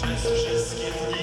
przez wszystkie dni.